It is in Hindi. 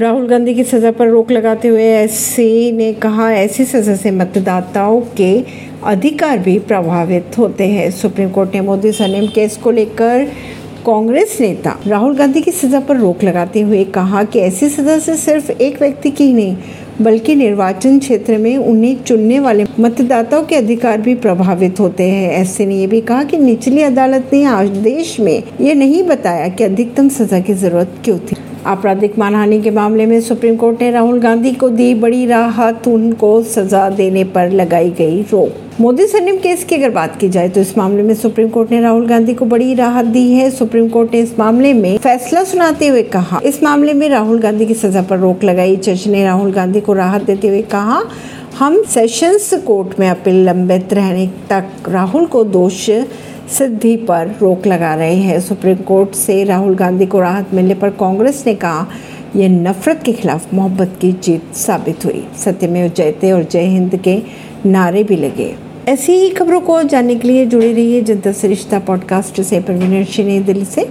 राहुल गांधी की सजा पर रोक लगाते हुए एससी ने कहा, ऐसी सजा से मतदाताओं के अधिकार भी प्रभावित होते हैं। सुप्रीम कोर्ट ने मोदी सरनेम केस को लेकर कांग्रेस नेता राहुल गांधी की सजा पर रोक लगाते हुए कहा कि ऐसी सजा से सिर्फ़ एक व्यक्ति की नहीं बल्कि निर्वाचन क्षेत्र में उन्हें चुनने वाले मतदाताओं के अधिकार भी प्रभावित होते हैं। ऐसे ने यह भी कहा कि निचली अदालत ने आदेश में ये नहीं बताया कि अधिकतम सजा की ज़रूरत क्यों थी। आपराधिक मानहानि के मामले में सुप्रीम कोर्ट ने राहुल गांधी को दी बड़ी राहत। उनको सजा देने पर लगाई गई रोक। मोदी सरनेम केस की अगर बात की जाए तो इस मामले में सुप्रीम कोर्ट ने राहुल गांधी को बड़ी राहत दी है। सुप्रीम कोर्ट ने इस मामले में फैसला सुनाते हुए कहा, इस मामले में राहुल गांधी की सजा पर रोक लगाई। जज ने राहुल गांधी को राहत देते हुए कहा, हम सेशंस कोर्ट में अपील लंबित रहने तक राहुल को दोष सिद्धि पर रोक लगा रहे हैं। सुप्रीम कोर्ट से राहुल गांधी को राहत मिलने पर कांग्रेस ने कहा, यह नफरत के खिलाफ मोहब्बत की जीत साबित हुई। सत्यमेव जयते और जय हिंद के नारे भी लगे। ऐसी ही खबरों को जानने के लिए जुड़े रहिए जनता से रिश्ता पॉडकास्ट से परवीन दिल्ली से।